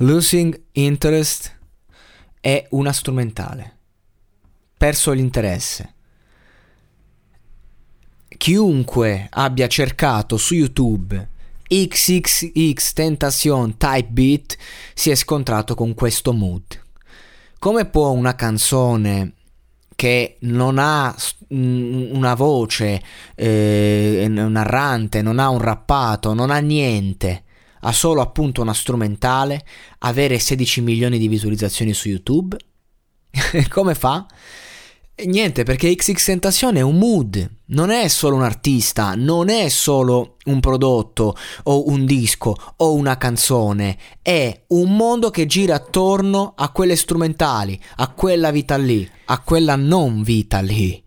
Losing interest è una strumentale. Perso l'interesse. Chiunque abbia cercato su YouTube XXX Tentation Type Beat si è scontrato con questo mood. Come può una canzone che non ha una voce eh, narrante, non ha un rappato, non ha niente, ha solo appunto una strumentale, avere 16 milioni di visualizzazioni su YouTube? Come fa? Niente, perché XX Tentacion è un mood, non è solo un artista, non è solo un prodotto o un disco o una canzone, è un mondo che gira attorno a quelle strumentali, a quella vita lì, a quella non vita lì.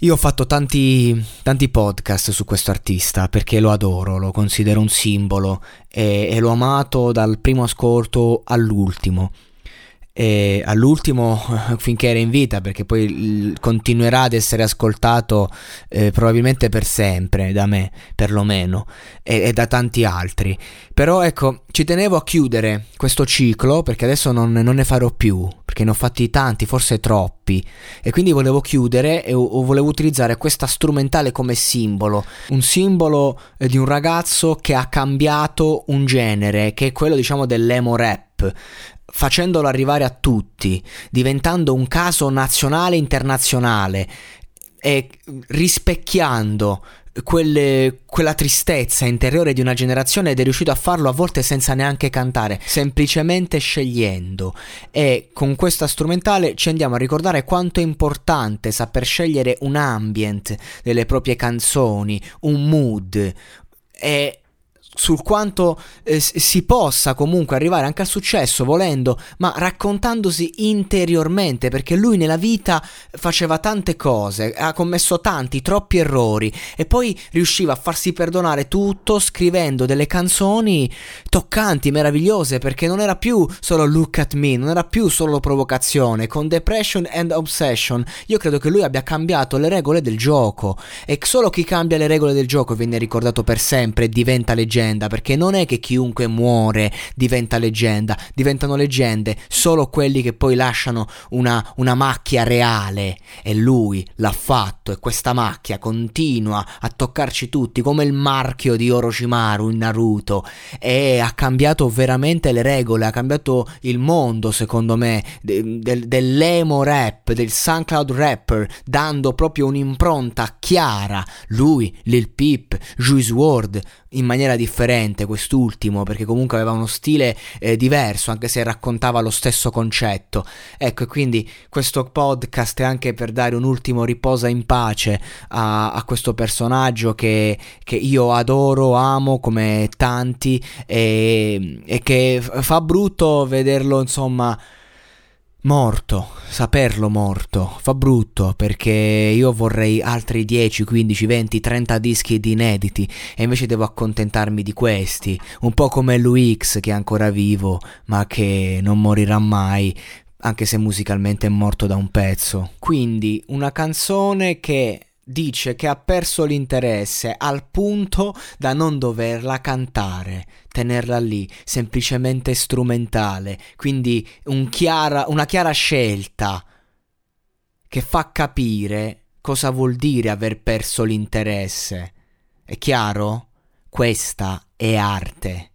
Io ho fatto tanti, tanti podcast su questo artista perché lo adoro, lo considero un simbolo e, e l'ho amato dal primo ascolto all'ultimo e all'ultimo finché era in vita perché poi continuerà ad essere ascoltato eh, probabilmente per sempre da me perlomeno e, e, da tanti altri. Però ecco ci tenevo a chiudere questo ciclo perché adesso non, non, ne farò più perché ne ho fatti tanti forse troppi. E quindi volevo chiudere e o, volevo utilizzare questa strumentale come simbolo. Un simbolo eh, di un ragazzo che ha cambiato un genere che è quello diciamo dell'emo rap facendolo arrivare a tutti, diventando un caso nazionale e internazionale e rispecchiando quelle, quella tristezza interiore di una generazione ed è riuscito a farlo a volte senza neanche cantare, semplicemente scegliendo. E con questa strumentale ci andiamo a ricordare quanto è importante saper scegliere un ambient delle proprie canzoni, un mood. E sul quanto eh, si possa comunque arrivare anche al successo volendo, ma raccontandosi interiormente, perché lui nella vita faceva tante cose, ha commesso tanti, troppi errori e poi riusciva a farsi perdonare tutto scrivendo delle canzoni toccanti, meravigliose, perché non era più solo look at me, non era più solo provocazione, con Depression and Obsession io credo che lui abbia cambiato le regole del gioco e solo chi cambia le regole del gioco viene ricordato per sempre e diventa leggenda leggenda, perché non è che chiunque muore diventa leggenda, diventano leggende solo quelli che poi lasciano una, una macchia reale. E lui l'ha fatto e questa macchia continua a toccarci tutti come il marchio di Orochimaru in Naruto. E ha cambiato veramente le regole, ha cambiato il mondo secondo me de, de, dell'emo rap, del SoundCloud rapper, dando proprio un'impronta chiara, lui, Lil Peep, Juice WRLD, in maniera differente quest'ultimo perché comunque aveva uno stile eh, diverso anche se raccontava lo stesso concetto. Ecco e quindi questo podcast è anche per dare un ultimo riposa in pace a, a questo personaggio che, che, io adoro amo come tanti e, e che fa brutto vederlo insomma Morto, saperlo morto, fa brutto perché io vorrei altri 10, 15, 20, 30 dischi di inediti e invece devo accontentarmi di questi, un po' come l'UX che è ancora vivo ma che non morirà mai anche se musicalmente è morto da un pezzo. Quindi una canzone che dice che ha perso l'interesse al punto da non doverla cantare, tenerla lì, semplicemente strumentale, quindi un chiara, una chiara scelta che fa capire cosa vuol dire aver perso l'interesse. È chiaro? Questa è arte.